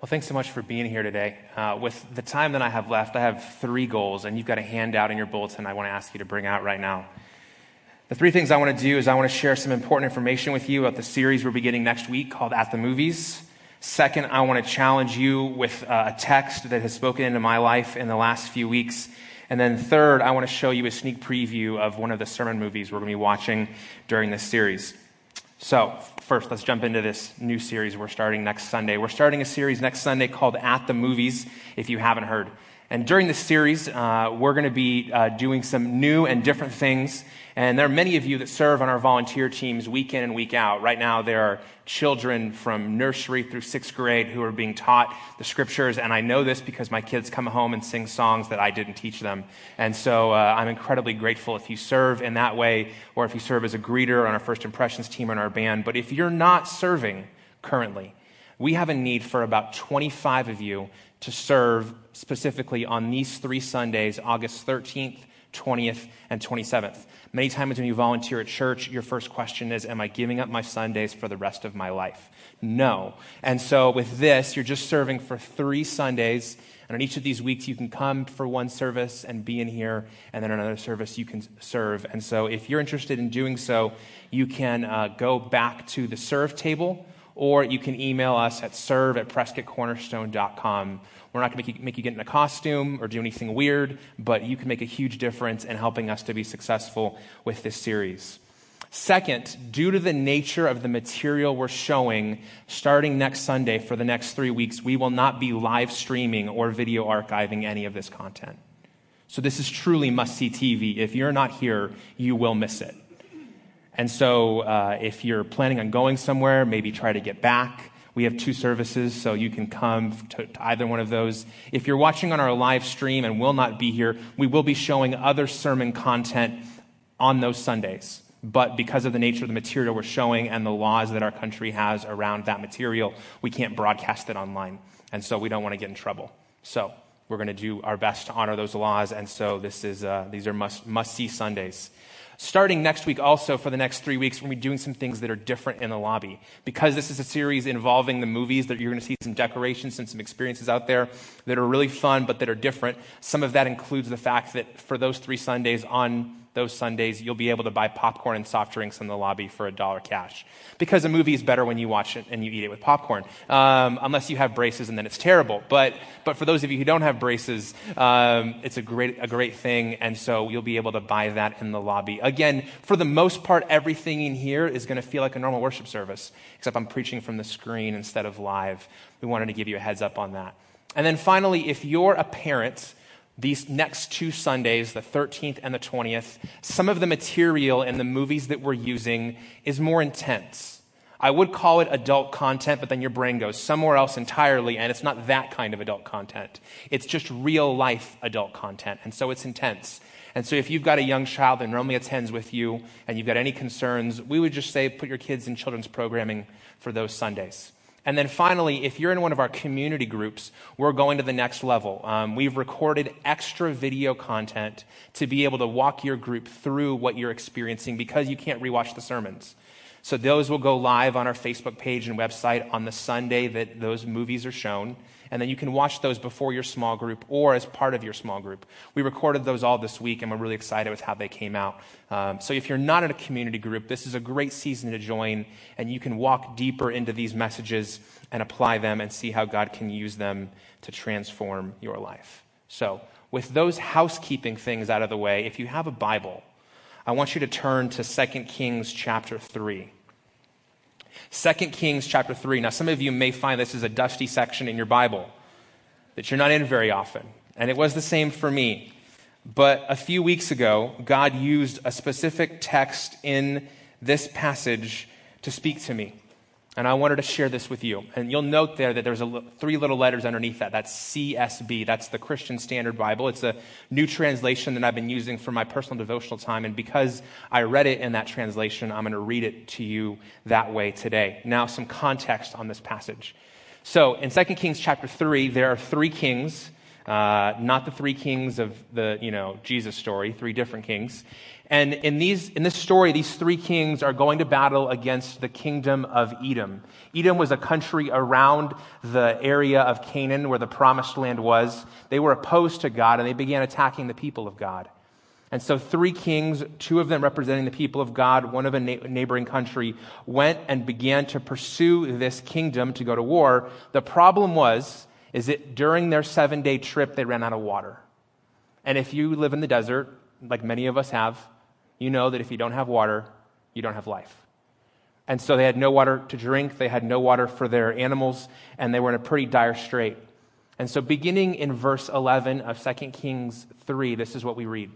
Well, thanks so much for being here today. Uh, with the time that I have left, I have three goals, and you've got a handout in your bulletin I want to ask you to bring out right now. The three things I want to do is I want to share some important information with you about the series we're beginning next week called At the Movies. Second, I want to challenge you with uh, a text that has spoken into my life in the last few weeks. And then third, I want to show you a sneak preview of one of the sermon movies we're going to be watching during this series. So, first, let's jump into this new series we're starting next Sunday. We're starting a series next Sunday called At the Movies, if you haven't heard. And during this series, uh, we're going to be uh, doing some new and different things and there are many of you that serve on our volunteer teams week in and week out. Right now, there are children from nursery through sixth grade who are being taught the scriptures. And I know this because my kids come home and sing songs that I didn't teach them. And so uh, I'm incredibly grateful if you serve in that way or if you serve as a greeter on our first impressions team or in our band. But if you're not serving currently, we have a need for about 25 of you to serve specifically on these three Sundays, August 13th, 20th, and 27th. Many times when you volunteer at church, your first question is, Am I giving up my Sundays for the rest of my life? No. And so with this, you're just serving for three Sundays. And on each of these weeks, you can come for one service and be in here, and then another service you can serve. And so if you're interested in doing so, you can uh, go back to the serve table, or you can email us at serve at prescottcornerstone.com we're not going to make you get in a costume or do anything weird, but you can make a huge difference in helping us to be successful with this series. Second, due to the nature of the material we're showing, starting next Sunday for the next three weeks, we will not be live streaming or video archiving any of this content. So this is truly must see TV. If you're not here, you will miss it. And so uh, if you're planning on going somewhere, maybe try to get back. We have two services, so you can come to, to, either one of those. If you're watching on our live stream and will not be here, we will be showing other sermon content on those Sundays. But because of the nature of the material we're showing and the laws that our country has around that material, we can't broadcast it online. And so we don't want to get in trouble. So we're going to do our best to honor those laws. And so this is, uh, these are must, must see Sundays. Starting next week, also for the next three weeks, we're going to be doing some things that are different in the lobby. Because this is a series involving the movies, that you're going to see some decorations and some experiences out there that are really fun, but that are different. Some of that includes the fact that for those three Sundays on those Sundays, you'll be able to buy popcorn and soft drinks in the lobby for a dollar cash. Because a movie is better when you watch it and you eat it with popcorn, um, unless you have braces and then it's terrible. But, but for those of you who don't have braces, um, it's a great, a great thing. And so you'll be able to buy that in the lobby. Again, for the most part, everything in here is going to feel like a normal worship service, except I'm preaching from the screen instead of live. We wanted to give you a heads up on that. And then finally, if you're a parent, these next two Sundays, the 13th and the 20th, some of the material in the movies that we're using is more intense. I would call it adult content, but then your brain goes somewhere else entirely, and it's not that kind of adult content. It's just real life adult content, and so it's intense. And so if you've got a young child that normally attends with you and you've got any concerns, we would just say put your kids in children's programming for those Sundays. And then finally, if you're in one of our community groups, we're going to the next level. Um, we've recorded extra video content to be able to walk your group through what you're experiencing because you can't rewatch the sermons. So those will go live on our Facebook page and website on the Sunday that those movies are shown and then you can watch those before your small group or as part of your small group. We recorded those all this week, and we're really excited with how they came out. Um, so if you're not in a community group, this is a great season to join, and you can walk deeper into these messages and apply them and see how God can use them to transform your life. So, with those housekeeping things out of the way, if you have a Bible, I want you to turn to 2 Kings chapter 3. 2 Kings chapter 3. Now, some of you may find this is a dusty section in your Bible that you're not in very often. And it was the same for me. But a few weeks ago, God used a specific text in this passage to speak to me. And I wanted to share this with you. And you'll note there that there's a, three little letters underneath that. That's CSB. That's the Christian Standard Bible. It's a new translation that I've been using for my personal devotional time. And because I read it in that translation, I'm going to read it to you that way today. Now, some context on this passage. So, in 2 Kings chapter 3, there are three kings uh, not the three kings of the you know Jesus story, three different kings. And in, these, in this story, these three kings are going to battle against the kingdom of Edom. Edom was a country around the area of Canaan where the promised land was. They were opposed to God and they began attacking the people of God. And so, three kings, two of them representing the people of God, one of a neighboring country, went and began to pursue this kingdom to go to war. The problem was, is that during their seven day trip, they ran out of water. And if you live in the desert, like many of us have, you know that if you don't have water, you don't have life. And so they had no water to drink, they had no water for their animals, and they were in a pretty dire strait. And so, beginning in verse 11 of 2 Kings 3, this is what we read.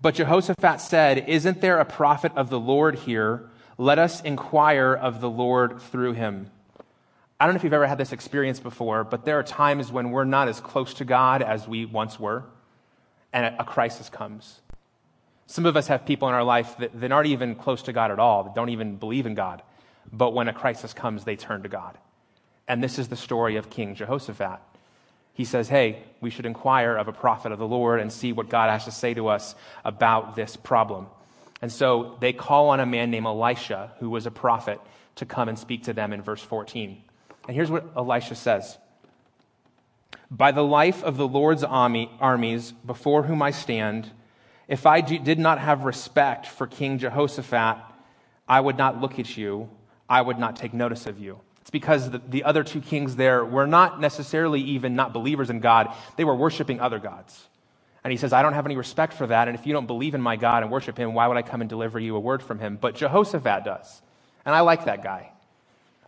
But Jehoshaphat said, Isn't there a prophet of the Lord here? Let us inquire of the Lord through him. I don't know if you've ever had this experience before, but there are times when we're not as close to God as we once were, and a crisis comes. Some of us have people in our life that, aren't even close to God at all, that don't even believe in God. But when a crisis comes, they turn to God. And this is the story of King Jehoshaphat he says, Hey, we should inquire of a prophet of the Lord and see what God has to say to us about this problem. And so they call on a man named Elisha, who was a prophet, to come and speak to them in verse 14. And here's what Elisha says By the life of the Lord's army, armies before whom I stand, if I did not have respect for King Jehoshaphat, I would not look at you, I would not take notice of you. It's because the, the other two kings there were not necessarily even not believers in God, they were worshiping other gods. And he says, I don't have any respect for that. And if you don't believe in my God and worship him, why would I come and deliver you a word from him? But Jehoshaphat does. And I like that guy.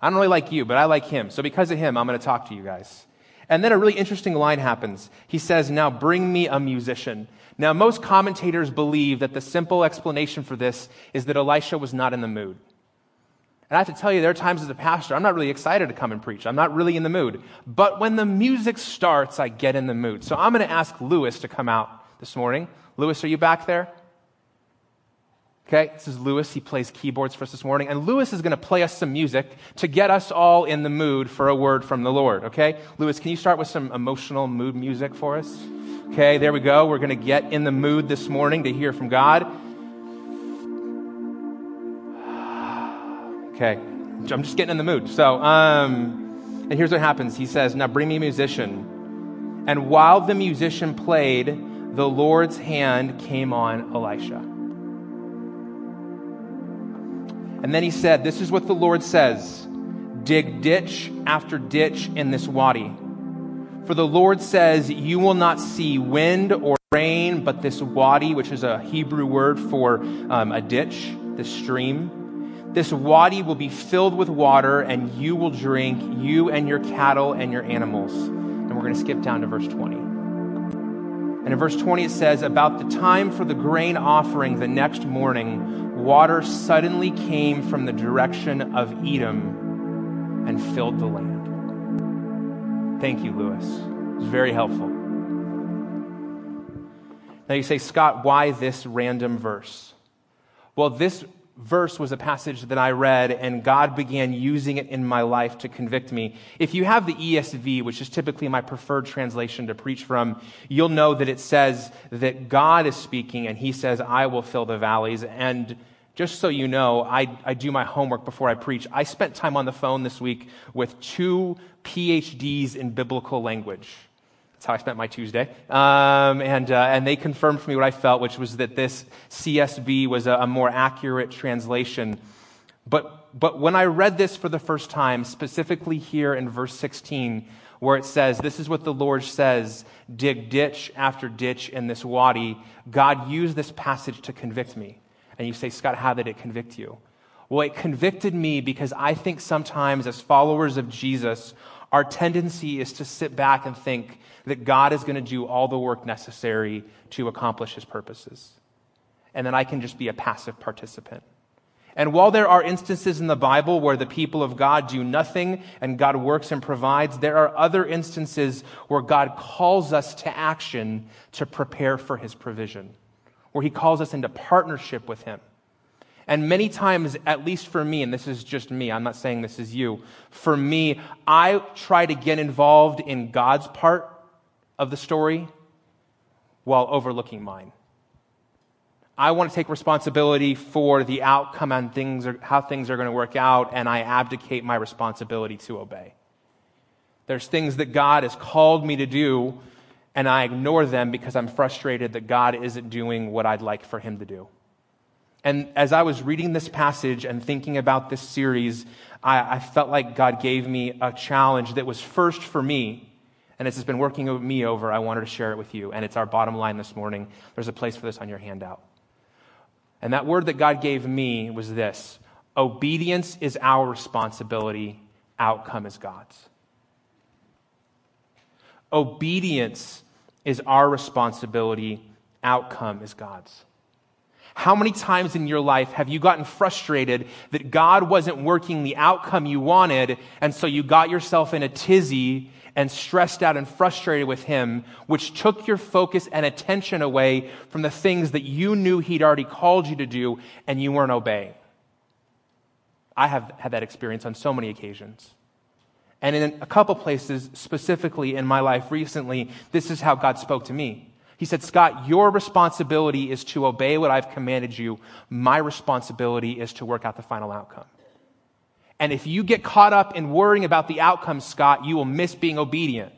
I don't really like you, but I like him. So because of him, I'm going to talk to you guys. And then a really interesting line happens. He says, Now bring me a musician. Now, most commentators believe that the simple explanation for this is that Elisha was not in the mood. And I have to tell you, there are times as a pastor, I'm not really excited to come and preach. I'm not really in the mood. But when the music starts, I get in the mood. So I'm going to ask Lewis to come out this morning. Lewis, are you back there? Okay, this is Lewis. He plays keyboards for us this morning. And Lewis is going to play us some music to get us all in the mood for a word from the Lord. Okay? Lewis, can you start with some emotional mood music for us? Okay, there we go. We're going to get in the mood this morning to hear from God. Okay, I'm just getting in the mood. So, um, and here's what happens. He says, Now bring me a musician. And while the musician played, the Lord's hand came on Elisha. And then he said, This is what the Lord says dig ditch after ditch in this wadi. For the Lord says, You will not see wind or rain, but this wadi, which is a Hebrew word for um, a ditch, this stream this wadi will be filled with water, and you will drink, you and your cattle and your animals. And we're going to skip down to verse 20. And in verse 20, it says, About the time for the grain offering the next morning, water suddenly came from the direction of Edom and filled the land. Thank you, Lewis. It was very helpful. Now you say, Scott, why this random verse? Well, this verse was a passage that I read, and God began using it in my life to convict me. If you have the ESV, which is typically my preferred translation to preach from, you'll know that it says that God is speaking, and He says, I will fill the valleys. And just so you know, I, I do my homework before I preach. I spent time on the phone this week with two PhDs in biblical language. That's how I spent my Tuesday. Um, and, uh, and they confirmed for me what I felt, which was that this CSB was a, a more accurate translation. But, but when I read this for the first time, specifically here in verse 16, where it says, This is what the Lord says dig ditch after ditch in this wadi, God used this passage to convict me. And you say, Scott, how did it convict you? Well, it convicted me because I think sometimes as followers of Jesus, our tendency is to sit back and think, that God is going to do all the work necessary to accomplish his purposes. And then I can just be a passive participant. And while there are instances in the Bible where the people of God do nothing and God works and provides, there are other instances where God calls us to action to prepare for his provision, where he calls us into partnership with him. And many times, at least for me, and this is just me, I'm not saying this is you, for me, I try to get involved in God's part of the story while overlooking mine. I want to take responsibility for the outcome and things are, how things are going to work out, and I abdicate my responsibility to obey. There's things that God has called me to do, and I ignore them because I'm frustrated that God isn't doing what I'd like for Him to do. And as I was reading this passage and thinking about this series, I, I, felt like God gave me a challenge that was first for me. And it's been working me over, I wanted to share it with you. And it's our bottom line this morning. There's a place for this on your handout. And that word that God gave me was this obedience is our responsibility, outcome is God's. Obedience is our responsibility, outcome is God's. How many times in your life have you gotten frustrated that God wasn't working the outcome you wanted, and so you got yourself in a tizzy and stressed out and frustrated with Him, which took your focus and attention away from the things that you knew He'd already called you to do and you weren't obeying? I have had that experience on so many occasions. And in a couple places, specifically in my life recently, this is how God spoke to me. He said, Scott, your responsibility is to obey what I've commanded you. My responsibility is to work out the final outcome. And if you get caught up in worrying about the outcome, Scott, you will miss being obedient.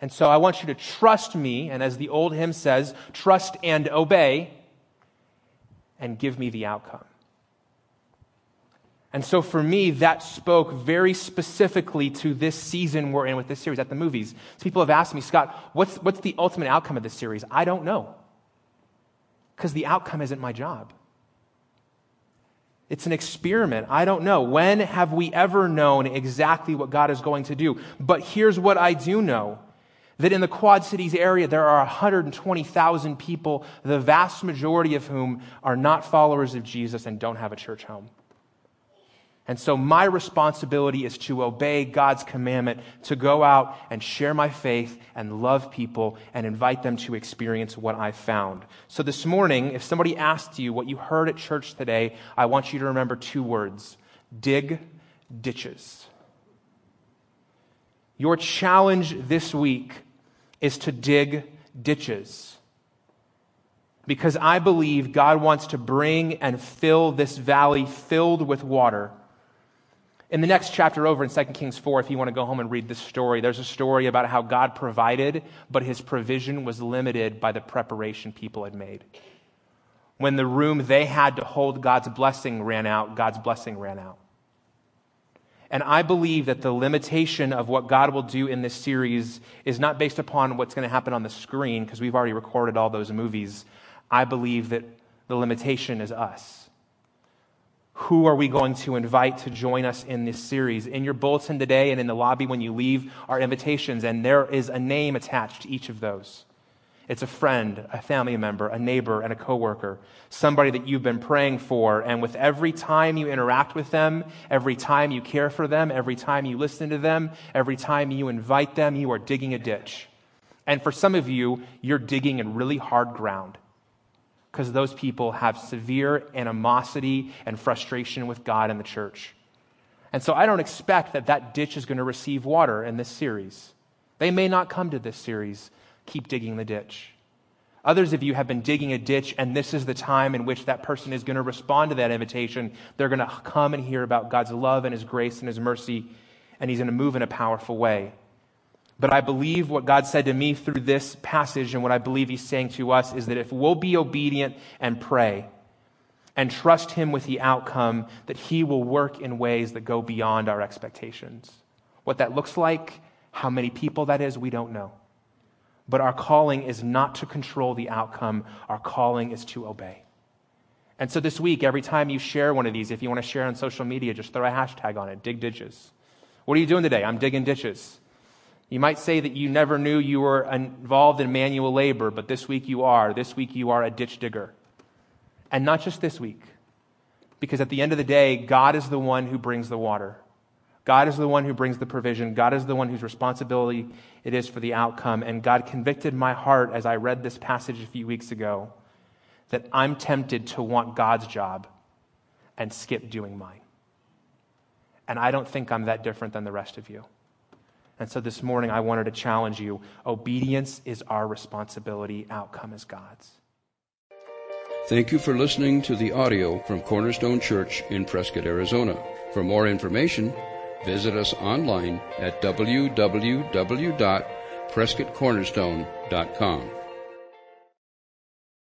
And so I want you to trust me, and as the old hymn says, trust and obey, and give me the outcome. And so for me, that spoke very specifically to this season we're in with this series at the movies. So people have asked me, Scott, what's, what's the ultimate outcome of this series? I don't know. Because the outcome isn't my job. It's an experiment. I don't know. When have we ever known exactly what God is going to do? But here's what I do know that in the Quad Cities area, there are 120,000 people, the vast majority of whom are not followers of Jesus and don't have a church home. And so my responsibility is to obey God's commandment to go out and share my faith and love people and invite them to experience what I found. So this morning, if somebody asked you what you heard at church today, I want you to remember two words dig ditches. Your challenge this week is to dig ditches. Because I believe God wants to bring and fill this valley filled with water in the next chapter over in 2 Kings 4, if you want to go home and read this story, there's a story about how God provided, but his provision was limited by the preparation people had made. When the room they had to hold God's blessing ran out, God's blessing ran out. And I believe that the limitation of what God will do in this series is not based upon what's going to happen on the screen, because we've already recorded all those movies. I believe that the limitation is us who are we going to invite to join us in this series? In your bulletin today and in the lobby when you leave are invitations, and there is a name attached to each of those. It's a friend, a family member, a neighbor, and a coworker, somebody that you've been praying for. And with every time you interact with them, every time you care for them, every time you listen to them, every time you invite them, you are digging a ditch. And for some of you, you're digging in really hard ground because those people have severe animosity and frustration with God and the church. And so I don't expect that that ditch is going to receive water in this series. They may not come to this series. Keep digging the ditch. Others of you have been digging a ditch, and this is the time in which that person is going to respond to that invitation. They're going to come and hear about God's love and His grace and His mercy, and He's going to move in a powerful way. But I believe what God said to me through this passage and what I believe He's saying to us is that if we'll be obedient and pray and trust Him with the outcome, that He will work in ways that go beyond our expectations. What that looks like, how many people that is, we don't know. But our calling is not to control the outcome, our calling is to obey. And so this week, every time you share one of these, if you want to share on social media, just throw a hashtag on it dig ditches. What are you doing today? I'm digging ditches. You might say that you never knew you were involved in manual labor, but this week you are. This week you are a ditch digger. And not just this week, because at the end of the day, God is the one who brings the water. God is the one who brings the provision. God is the one whose responsibility it is for the outcome. And God convicted my heart as I read this passage a few weeks ago that I'm tempted to want God's job and skip doing mine. And I don't think I'm that different than the rest of you. And so this morning, I wanted to challenge you obedience is our responsibility, outcome is God's. Thank you for listening to the audio from Cornerstone Church in Prescott, Arizona. For more information, visit us online at www.prescottcornerstone.com.